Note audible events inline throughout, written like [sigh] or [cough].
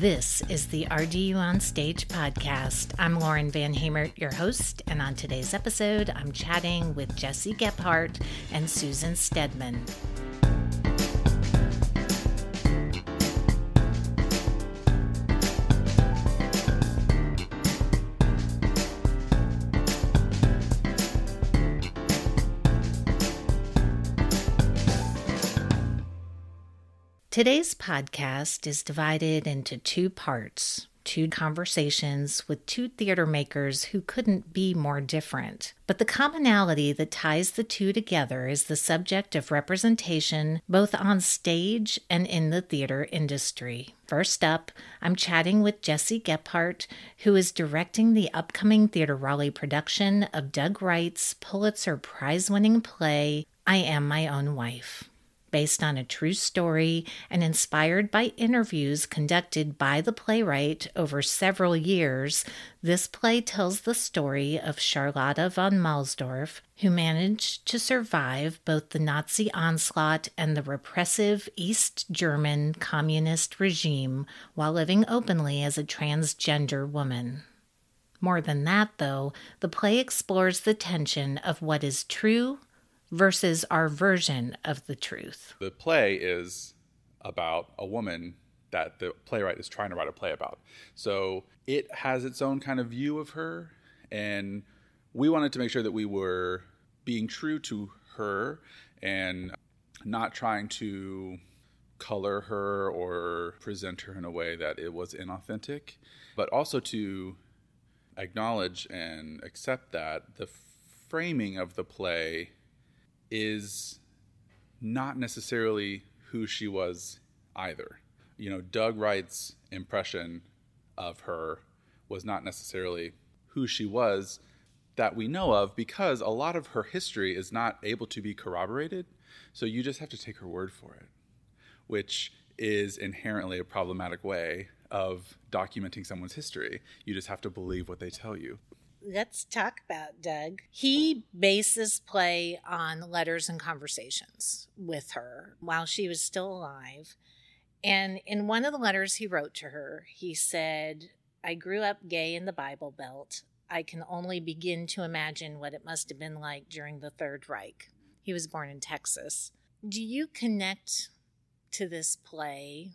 This is the RDU on Stage podcast. I'm Lauren Van Hemert, your host, and on today's episode, I'm chatting with Jesse Gephardt and Susan Steadman. Today's podcast is divided into two parts two conversations with two theater makers who couldn't be more different. But the commonality that ties the two together is the subject of representation both on stage and in the theater industry. First up, I'm chatting with Jesse Gephardt, who is directing the upcoming Theater Raleigh production of Doug Wright's Pulitzer Prize winning play, I Am My Own Wife based on a true story and inspired by interviews conducted by the playwright over several years, this play tells the story of Charlotta von Mahlsdorf, who managed to survive both the Nazi onslaught and the repressive East German communist regime while living openly as a transgender woman. More than that, though, the play explores the tension of what is true versus our version of the truth. The play is about a woman that the playwright is trying to write a play about. So it has its own kind of view of her, and we wanted to make sure that we were being true to her and not trying to color her or present her in a way that it was inauthentic, but also to acknowledge and accept that the framing of the play is not necessarily who she was either. You know, Doug Wright's impression of her was not necessarily who she was that we know of because a lot of her history is not able to be corroborated. So you just have to take her word for it, which is inherently a problematic way of documenting someone's history. You just have to believe what they tell you let's talk about Doug. He based this play on letters and conversations with her while she was still alive. And in one of the letters he wrote to her, he said, I grew up gay in the Bible Belt. I can only begin to imagine what it must have been like during the Third Reich. He was born in Texas. Do you connect to this play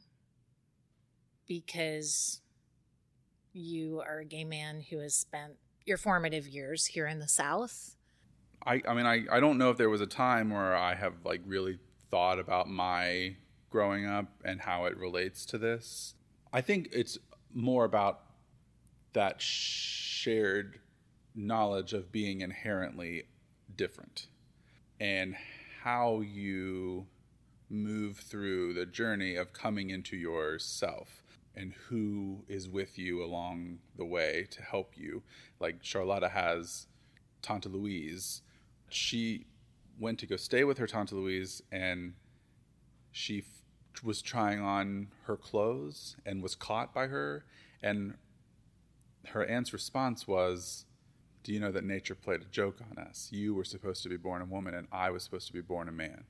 because you are a gay man who has spent your formative years here in the South? I, I mean, I, I don't know if there was a time where I have like really thought about my growing up and how it relates to this. I think it's more about that shared knowledge of being inherently different and how you move through the journey of coming into yourself and who is with you along the way to help you. Like Charlotta has Tante Louise. She went to go stay with her Tante Louise and she f- was trying on her clothes and was caught by her. And her aunt's response was, Do you know that nature played a joke on us? You were supposed to be born a woman and I was supposed to be born a man.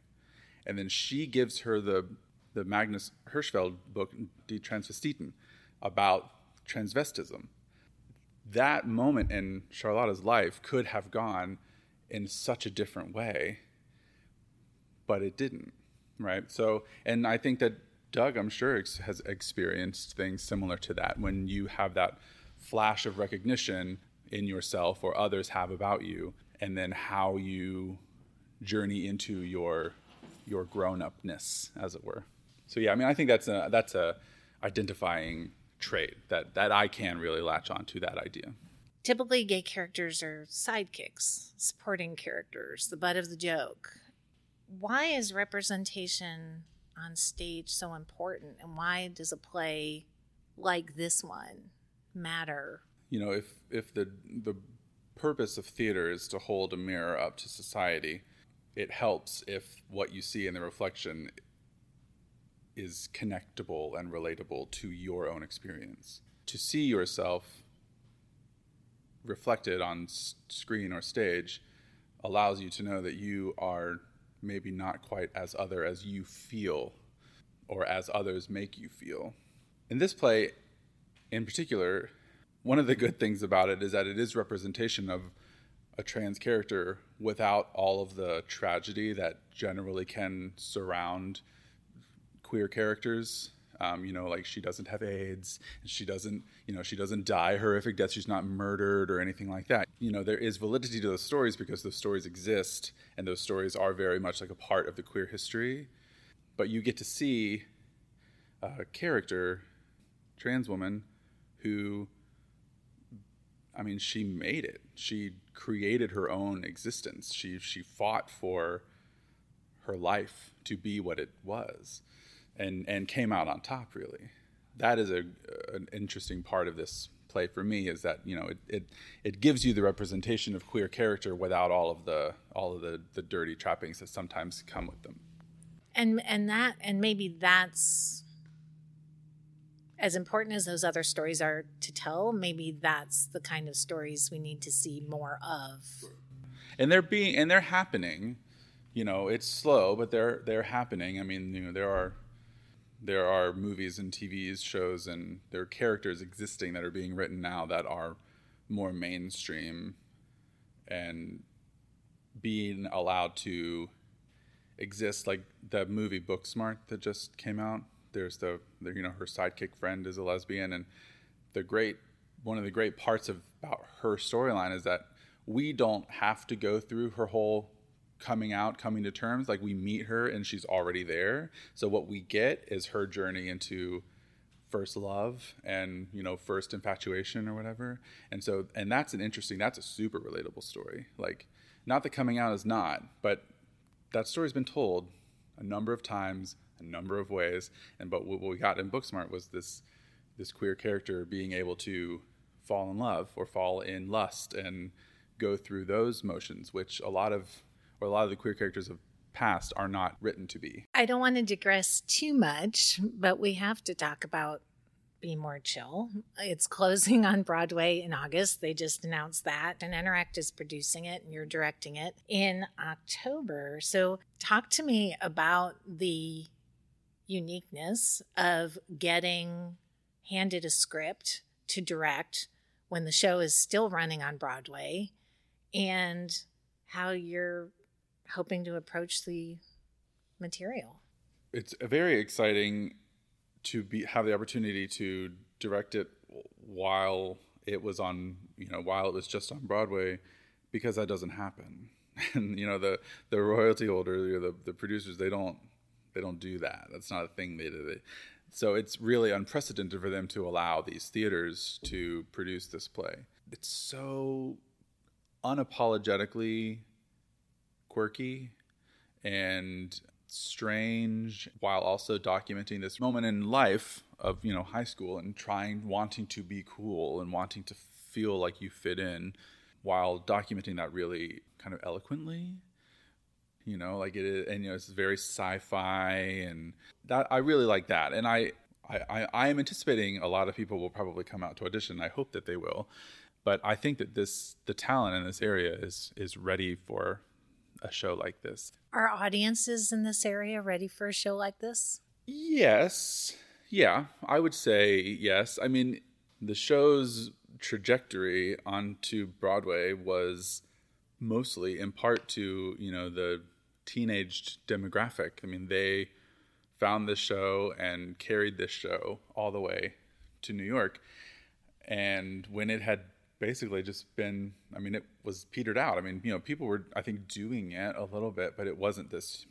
And then she gives her the the Magnus Hirschfeld book, Die Transvestiten, about transvestism. That moment in Charlotta's life could have gone in such a different way, but it didn't, right? So, and I think that Doug, I'm sure, has experienced things similar to that when you have that flash of recognition in yourself or others have about you, and then how you journey into your your grown upness, as it were. So yeah, I mean, I think that's a that's a identifying trait that that I can really latch on to that idea. Typically, gay characters are sidekicks, supporting characters, the butt of the joke. Why is representation on stage so important, and why does a play like this one matter? You know, if if the the purpose of theater is to hold a mirror up to society, it helps if what you see in the reflection is connectable and relatable to your own experience. To see yourself reflected on s- screen or stage allows you to know that you are maybe not quite as other as you feel or as others make you feel. In this play, in particular, one of the good things about it is that it is representation of a trans character without all of the tragedy that generally can surround queer characters. Um, you know, like she doesn't have AIDS, and she doesn't, you know, she doesn't die horrific death. She's not murdered or anything like that. You know, there is validity to those stories because those stories exist, and those stories are very much like a part of the queer history. But you get to see a character, trans woman, who, I mean, she made it. She created her own existence. She she fought for her life to be what it was and and came out on top really. That is a an interesting part of this play for me is that you know it, it it gives you the representation of queer character without all of the all of the the dirty trappings that sometimes come with them. And and that and maybe that's as important as those other stories are to tell. Maybe that's the kind of stories we need to see more of. And they're being and they're happening. You know it's slow but they're they're happening. I mean you know there are there are movies and TVs shows and there are characters existing that are being written now that are more mainstream and being allowed to exist. Like the movie Booksmart that just came out there's the, the you know her sidekick friend is a lesbian and the great one of the great parts of, about her storyline is that we don't have to go through her whole coming out, coming to terms. Like we meet her and she's already there. So what we get is her journey into first love and you know first infatuation or whatever. And so and that's an interesting. That's a super relatable story. Like not that coming out is not, but that story's been told a number of times, a number of ways. And but what we got in Booksmart was this this queer character being able to fall in love or fall in lust and go through those motions, which a lot of or a lot of the queer characters of past are not written to be. I don't want to digress too much, but we have to talk about Be More Chill. It's closing on Broadway in August. They just announced that. And Interact is producing it and you're directing it in October. So, talk to me about the uniqueness of getting handed a script to direct when the show is still running on Broadway and how you're hoping to approach the material. It's very exciting to be have the opportunity to direct it while it was on, you know, while it was just on Broadway because that doesn't happen. [laughs] And you know, the the royalty holder, the the producers, they don't they don't do that. That's not a thing they did. So it's really unprecedented for them to allow these theaters to produce this play. It's so unapologetically quirky and strange while also documenting this moment in life of you know high school and trying wanting to be cool and wanting to feel like you fit in while documenting that really kind of eloquently you know like it is and you know it's very sci-fi and that i really like that and i I, I am anticipating a lot of people will probably come out to audition. I hope that they will, but I think that this the talent in this area is is ready for a show like this. Are audiences in this area ready for a show like this? Yes. Yeah, I would say yes. I mean, the show's trajectory onto Broadway was mostly in part to, you know, the teenage demographic. I mean, they found this show and carried this show all the way to New York. And when it had basically just been, I mean, it was petered out. I mean, you know, people were, I think, doing it a little bit, but it wasn't this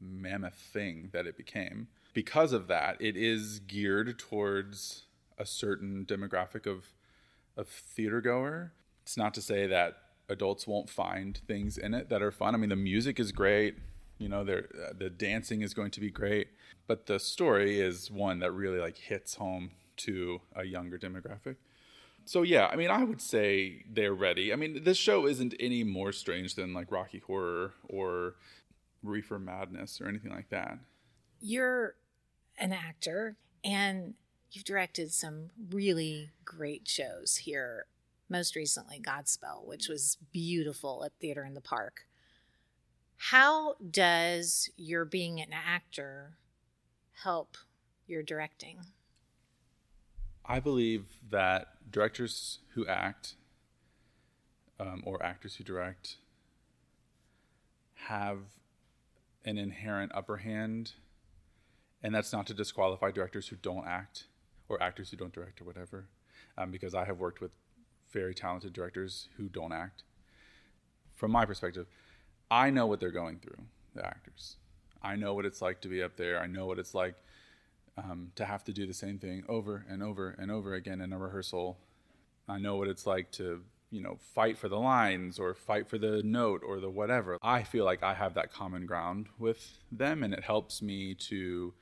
mammoth thing that it became. Because of that, it is geared towards a certain demographic of of theater goer. It's not to say that adults won't find things in it that are fun. I mean, the music is great. You know, uh, the dancing is going to be great, but the story is one that really like hits home to a younger demographic. So yeah, I mean, I would say they're ready. I mean, this show isn't any more strange than like Rocky Horror or Reefer Madness or anything like that. You're an actor and you've directed some really great shows here. Most recently, Godspell, which was beautiful at Theater in the Park. How does your being an actor help your directing? I believe that directors who act um, or actors who direct have an inherent upper hand. And that's not to disqualify directors who don't act or actors who don't direct or whatever, um, because I have worked with very talented directors who don't act. From my perspective, I know what they're going through, the actors. I know what it's like to be up there. I know what it's like um, to have to do the same thing over and over and over again in a rehearsal. I know what it's like to, you know, fight for the lines or fight for the note or the whatever. I feel like I have that common ground with them, and it helps me to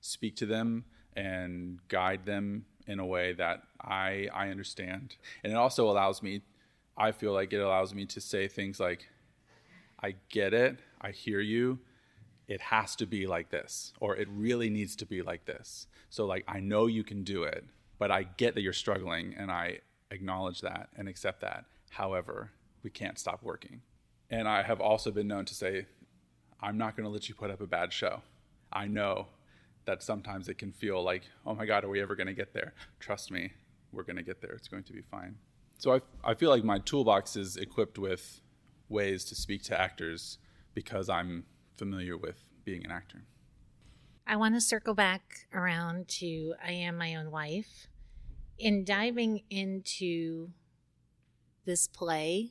speak to them and guide them in a way that I I understand. And it also allows me I feel like it allows me to say things like I get it, I hear you. It has to be like this or it really needs to be like this. So like I know you can do it, but I get that you're struggling and I acknowledge that and accept that. However, we can't stop working. And I have also been known to say I'm not going to let you put up a bad show. I know that sometimes it can feel like, oh my God, are we ever going to get there? Trust me, we're going to get there. It's going to be fine. So I, I feel like my toolbox is equipped with ways to speak to actors because I'm familiar with being an actor. I want to circle back around to I Am My Own Wife. In diving into this play,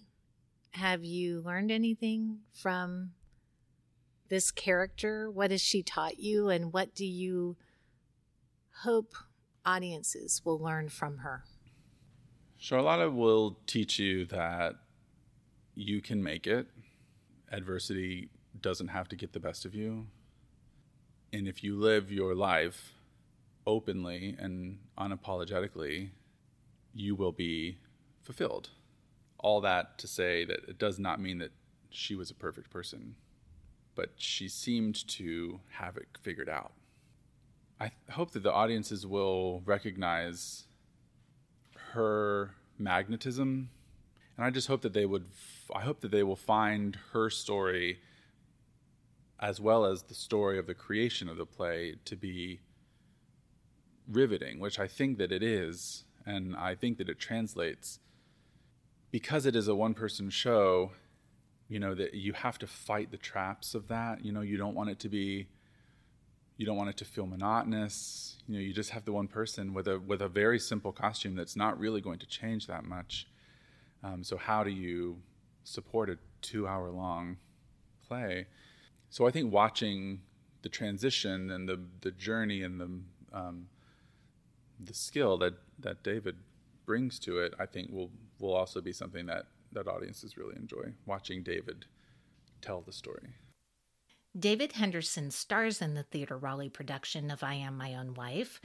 have you learned anything from this character? What has she taught you? And what do you hope audiences will learn from her? Charlotta will teach you that you can make it. Adversity doesn't have to get the best of you. And if you live your life openly and unapologetically, you will be fulfilled. All that to say that it does not mean that she was a perfect person but she seemed to have it figured out. I hope that the audiences will recognize her magnetism, and I just hope that they would. I hope that they will find her story, as well as the story of the creation of the play, to be riveting, which I think that it is, and I think that it translates. Because it is a one-person show you know that you have to fight the traps of that. You know you don't want it to be you don't want it to feel monotonous. You know you just have the one person with a with a very simple costume that's not really going to change that much. Um, so how do you support a two hour long play so i think watching the transition and the the journey and the um, the skill that that david brings to it i think will will also be something that that audiences really enjoy watching David tell the story. David Henderson stars in the Theater Raleigh production of I Am My Own Wife.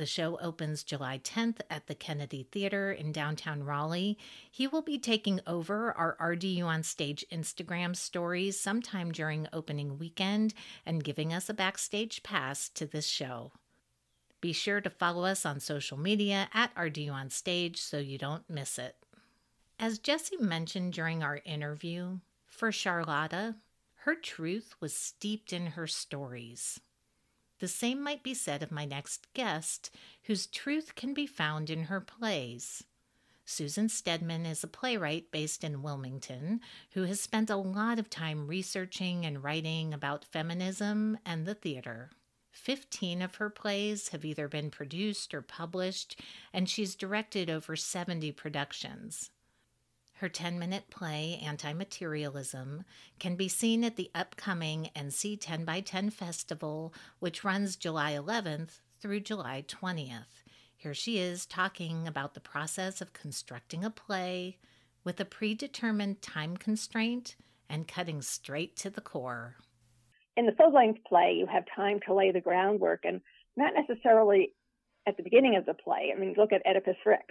The show opens July 10th at the Kennedy Theater in downtown Raleigh. He will be taking over our RDU on Stage Instagram stories sometime during opening weekend and giving us a backstage pass to this show. Be sure to follow us on social media at RDU on Stage so you don't miss it. As Jesse mentioned during our interview, for Charlotta, her truth was steeped in her stories. The same might be said of my next guest, whose truth can be found in her plays. Susan Steadman is a playwright based in Wilmington who has spent a lot of time researching and writing about feminism and the theater. 15 of her plays have either been produced or published, and she's directed over 70 productions. Her 10 minute play, Anti Materialism, can be seen at the upcoming NC 10 by 10 Festival, which runs July 11th through July 20th. Here she is talking about the process of constructing a play with a predetermined time constraint and cutting straight to the core. In the full length play, you have time to lay the groundwork and not necessarily at the beginning of the play. I mean, look at Oedipus Rex.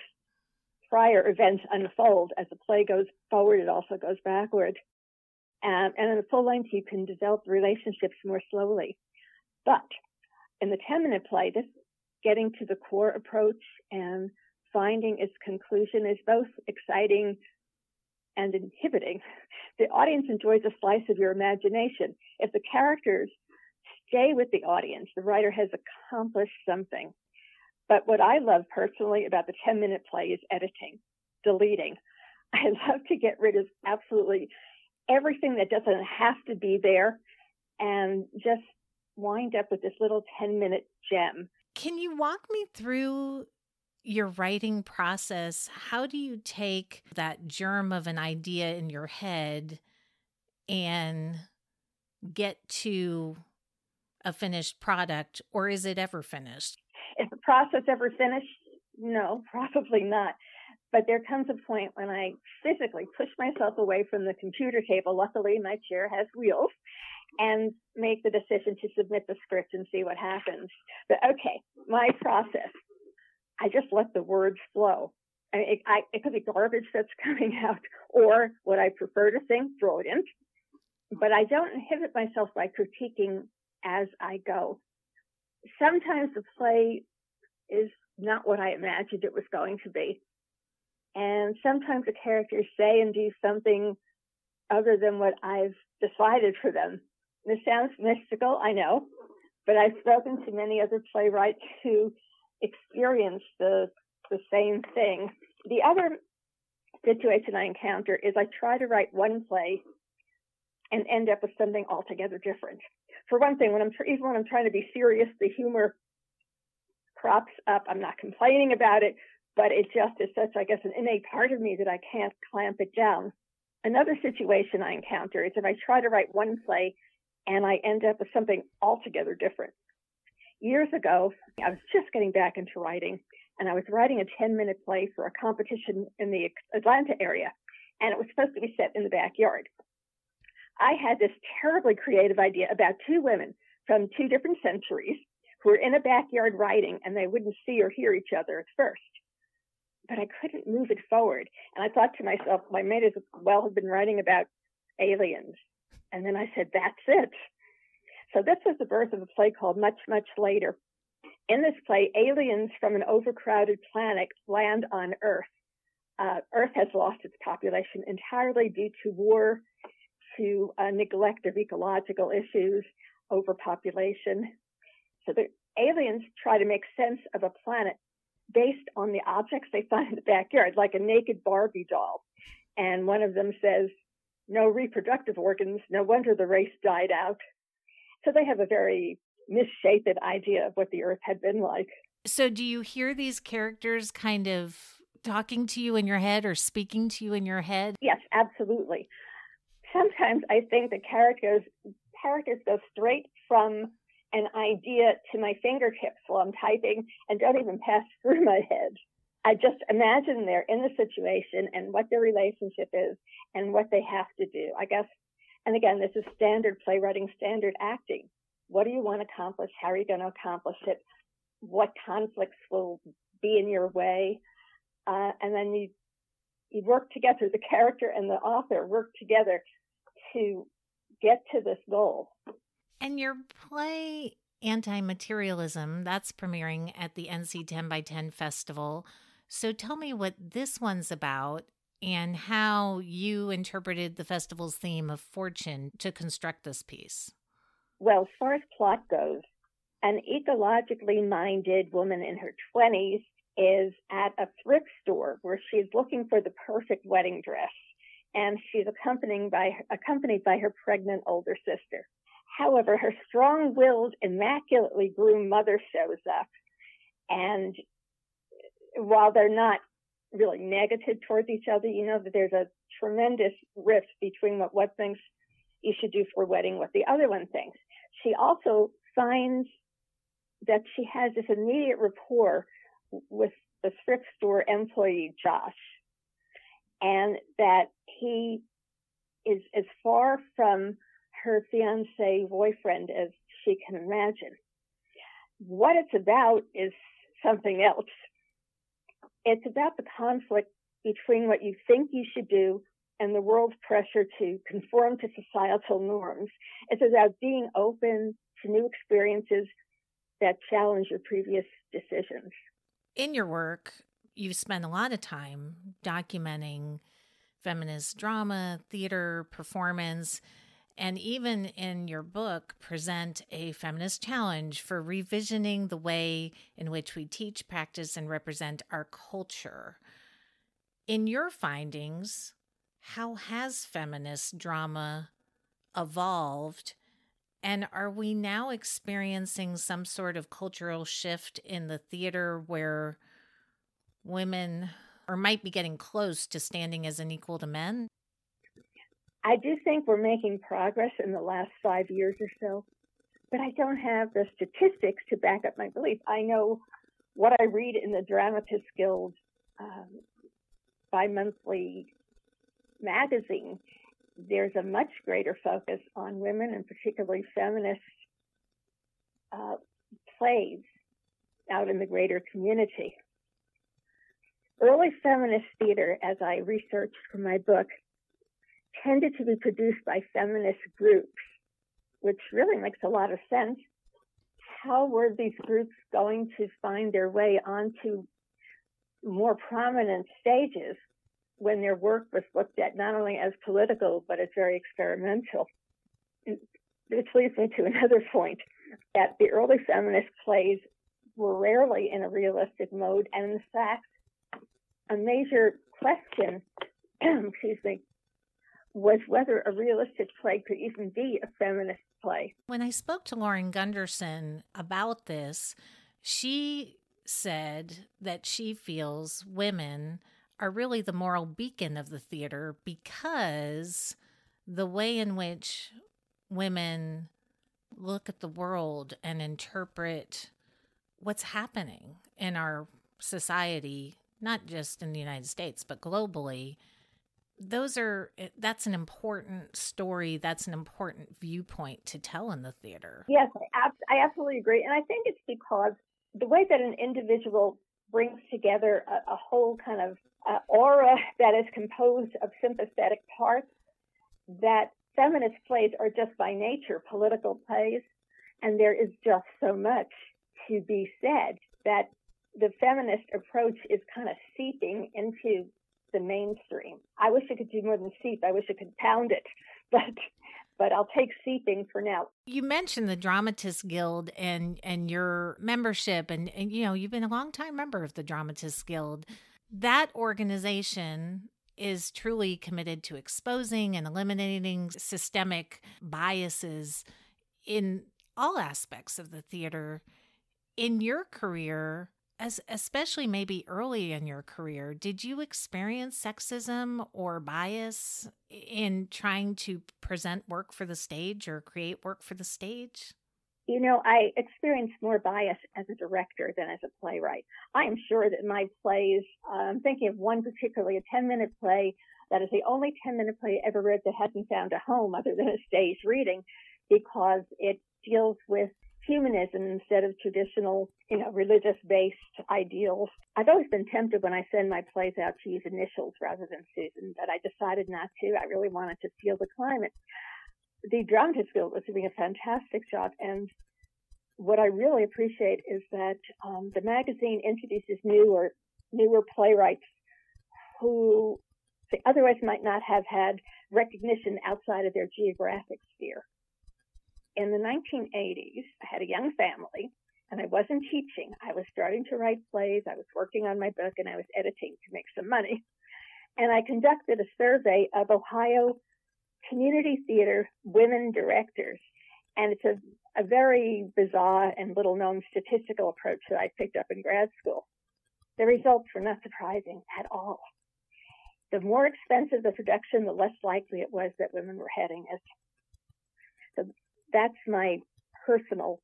Prior events unfold as the play goes forward, it also goes backward. Um, and in the full length, you can develop relationships more slowly. But in the 10 minute play, this getting to the core approach and finding its conclusion is both exciting and inhibiting. [laughs] The audience enjoys a slice of your imagination. If the characters stay with the audience, the writer has accomplished something. But what I love personally about the 10 minute play is editing, deleting. [laughs] I love to get rid of absolutely everything that doesn't have to be there and just wind up with this little 10 minute gem can you walk me through your writing process? How do you take that germ of an idea in your head and get to a finished product, or is it ever finished? Process ever finished? No, [laughs] probably not. But there comes a point when I physically push myself away from the computer table. Luckily, my chair has wheels and make the decision to submit the script and see what happens. But okay, my process. I just let the words flow. I mean, it, I, it could be garbage that's [laughs] coming out, or what I prefer to think, throw it in. But I don't inhibit myself by critiquing as I go. Sometimes the play is not what I imagined it was going to be. And sometimes the characters say and do something other than what I've decided for them. This sounds mystical, I know, but I've spoken to many other playwrights who experience the the same thing. The other situation I encounter is I try to write one play and end up with something altogether different. For one thing, when I'm even when I'm trying to be serious, the humor crops up. I'm not complaining about it, but it just is such, I guess, an innate part of me that I can't clamp it down. Another situation I encounter is if I try to write one play and I end up with something altogether different. Years ago, I was just getting back into writing, and I was writing a 10 minute play for a competition in the Atlanta area, and it was supposed to be set in the backyard. I had this terribly creative idea about two women from two different centuries who were in a backyard writing, and they wouldn't see or hear each other at first. But I couldn't move it forward. And I thought to myself, I might as well have been writing about aliens and then I said, that's it. So this was the birth of a play called Much, Much Later. In this play, aliens from an overcrowded planet land on Earth. Uh, Earth has lost its population entirely due to war, to uh, neglect of ecological issues, overpopulation. So the aliens try to make sense of a planet based on the objects they find in the backyard, like a naked Barbie doll. And one of them says, no reproductive organs. No wonder the race died out. So they have a very misshapen idea of what the earth had been like. So, do you hear these characters kind of talking to you in your head or speaking to you in your head? Yes, absolutely. Sometimes I think the characters characters go straight from an idea to my fingertips while I'm typing and don't even pass [laughs] through my head. I just imagine they're in the situation and what their relationship is and what they have to do. I guess, and again, this is standard playwriting, standard acting. What do you want to accomplish? How are you going to accomplish it? What conflicts will be in your way? Uh, and then you you work together. The character and the author work together to get to this goal. And your play Anti Materialism, that's premiering at the NC 10 by 10 Festival so tell me what this one's about and how you interpreted the festival's theme of fortune to construct this piece. Well, as far as plot goes, an ecologically minded woman in her 20s is at a thrift store where she's looking for the perfect wedding dress and she's accompanied by accompanied by her pregnant older sister. However, her strong-willed, immaculately groomed mother shows up and while they're not really negative towards each other, you know that there's a tremendous rift between what one thinks you should do for a wedding, what the other one thinks. She also finds that she has this immediate rapport with the thrift store employee, Josh, and that he is as far from her fiance boyfriend as she can imagine. What it's about is something else. It's about the conflict between what you think you should do and the world's pressure to conform to societal norms. It's about being open to new experiences that challenge your previous decisions. In your work, you've spent a lot of time documenting feminist drama, theater, performance, and even in your book, present a feminist challenge for revisioning the way in which we teach, practice, and represent our culture. In your findings, how has feminist drama evolved? And are we now experiencing some sort of cultural shift in the theater where women or might be getting close to standing as an equal to men? I do think we're making progress in the last five years or so, but I don't have the statistics to back up my belief. I know what I read in the Dramatists Guild um, bi monthly magazine. There's a much greater focus on women and particularly feminist uh, plays out in the greater community. Early feminist theater, as I researched for my book, tended to be produced by feminist groups, which really makes a lot of sense. How were these groups going to find their way onto more prominent stages when their work was looked at not only as political, but as very experimental? Which leads me to [laughs] another point that the early feminist plays were rarely in a realistic mode, and in fact, a major question, [clears throat] excuse me, was whether a realistic play could even be a feminist play. When I spoke to Lauren Gunderson about this, she said that she feels women are really the moral beacon of the theater because the way in which women look at the world and interpret what's happening in our society, not just in the United States, but globally, those are eh, that's an important story. That's an important viewpoint to tell in the theater. Yes I, I absolutely agree. And i think it's because the way that an individual brings together a, a whole kind of uh, aura that is composed of sympathetic parts that feminist plays are just by nature political plays and there is just so much to be said that the feminist approach is kind of seeping into the mainstream. I wish I could do more than seep. I wish I could pound it, [laughs] but but I'll take seeping for now. You mentioned the Dramatists Guild and and your membership, and, and you know you've been a long time member of the Dramatists Guild. That organization is truly committed to exposing and eliminating systemic biases in all aspects of the theater. In your career, as especially maybe early in your career, did you experience sexism or bias in trying to present work for the stage or create work for the stage? You know, I experienced more bias as a director than as a playwright. I am sure that my plays, I'm thinking of one particularly, a 10 minute play that is the only 10 minute play I ever read that hasn't found a home other than a stage reading because it deals with humanism instead of traditional, you know, religious based ideals. I've always been tempted when I send my plays out to use initials rather than Susan, but I decided not to. I really wanted to feel the climate. The Dramatists Guild was doing a fantastic job, and what I really appreciate is that um, the magazine introduces newer, newer playwrights who otherwise might not have had recognition outside of their geographic sphere in the 1980s, I had a young family, and I wasn't teaching. I was starting to write plays. I was working on my book and I was editing to make some money. And I conducted a survey of Ohio community theater women directors. And it's a, a very bizarre and little known statistical approach that I picked up in grad school. The results were not surprising at all. The more expensive the production, the less likely it was that women were heading it. So that's my personal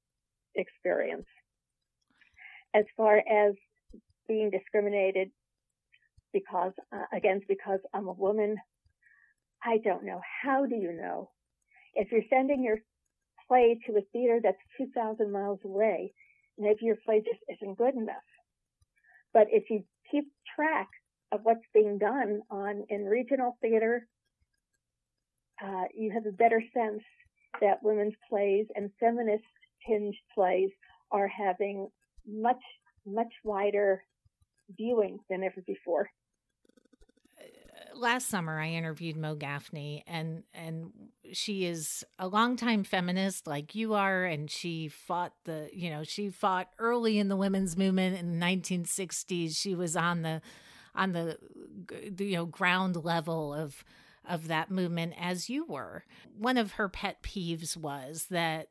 experience. As far as being discriminated because uh, against because I'm a woman, I don't know. How do you know? If you're sending your play to a theater that's 2,000 miles away, maybe your play just isn't good enough. But if you keep track of what's being done on in regional theater, uh, you have a better sense that women's plays and feminist tinged plays are having much, much wider viewing than ever before. Last summer, I interviewed Mo Gaffney, and and she is a longtime feminist like you are, and she fought the you know she fought early in the women's movement in the 1960s. She was on the on the, the you know ground level of of that movement as you were. One of her pet peeves was that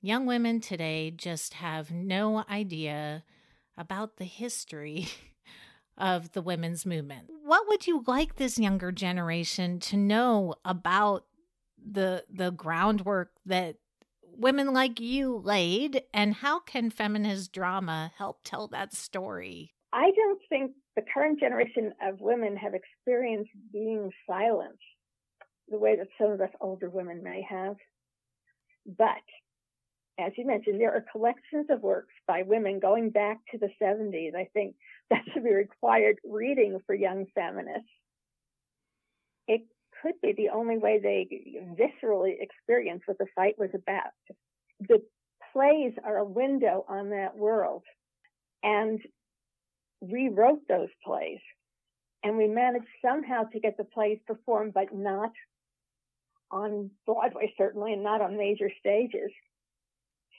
young women today just have no idea about the history [laughs] of the women's movement. What would you like this younger generation to know about the the groundwork that women like you laid and how can feminist drama help tell that story? I don't think the current generation of women have experienced being silenced the way that some of us older women may have. But as you mentioned, there are collections of works by women going back to the 70s. I think that should be required reading for young feminists. It could be the only way they viscerally experience what the fight was about. The plays are a window on that world. And we wrote those plays. And we managed somehow to get the plays performed, but not on Broadway, certainly, and not on major stages.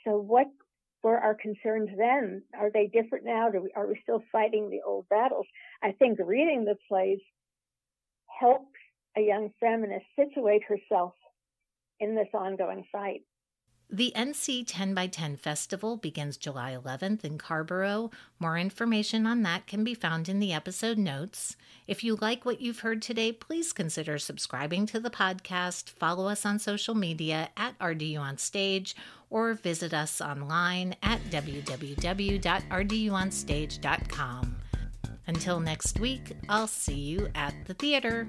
So what were our concerns then? Are they different now? We, are we still fighting the old battles? I think reading the plays helps a young feminist situate herself in this ongoing fight. The NC 10 by 10 Festival begins July 11th in Carrboro. More information on that can be found in the episode notes. If you like what you've heard today, please consider subscribing to the podcast, follow us on social media at RDU on Stage, or visit us online at www.rduonstage.com. Until next week, I'll see you at the theater.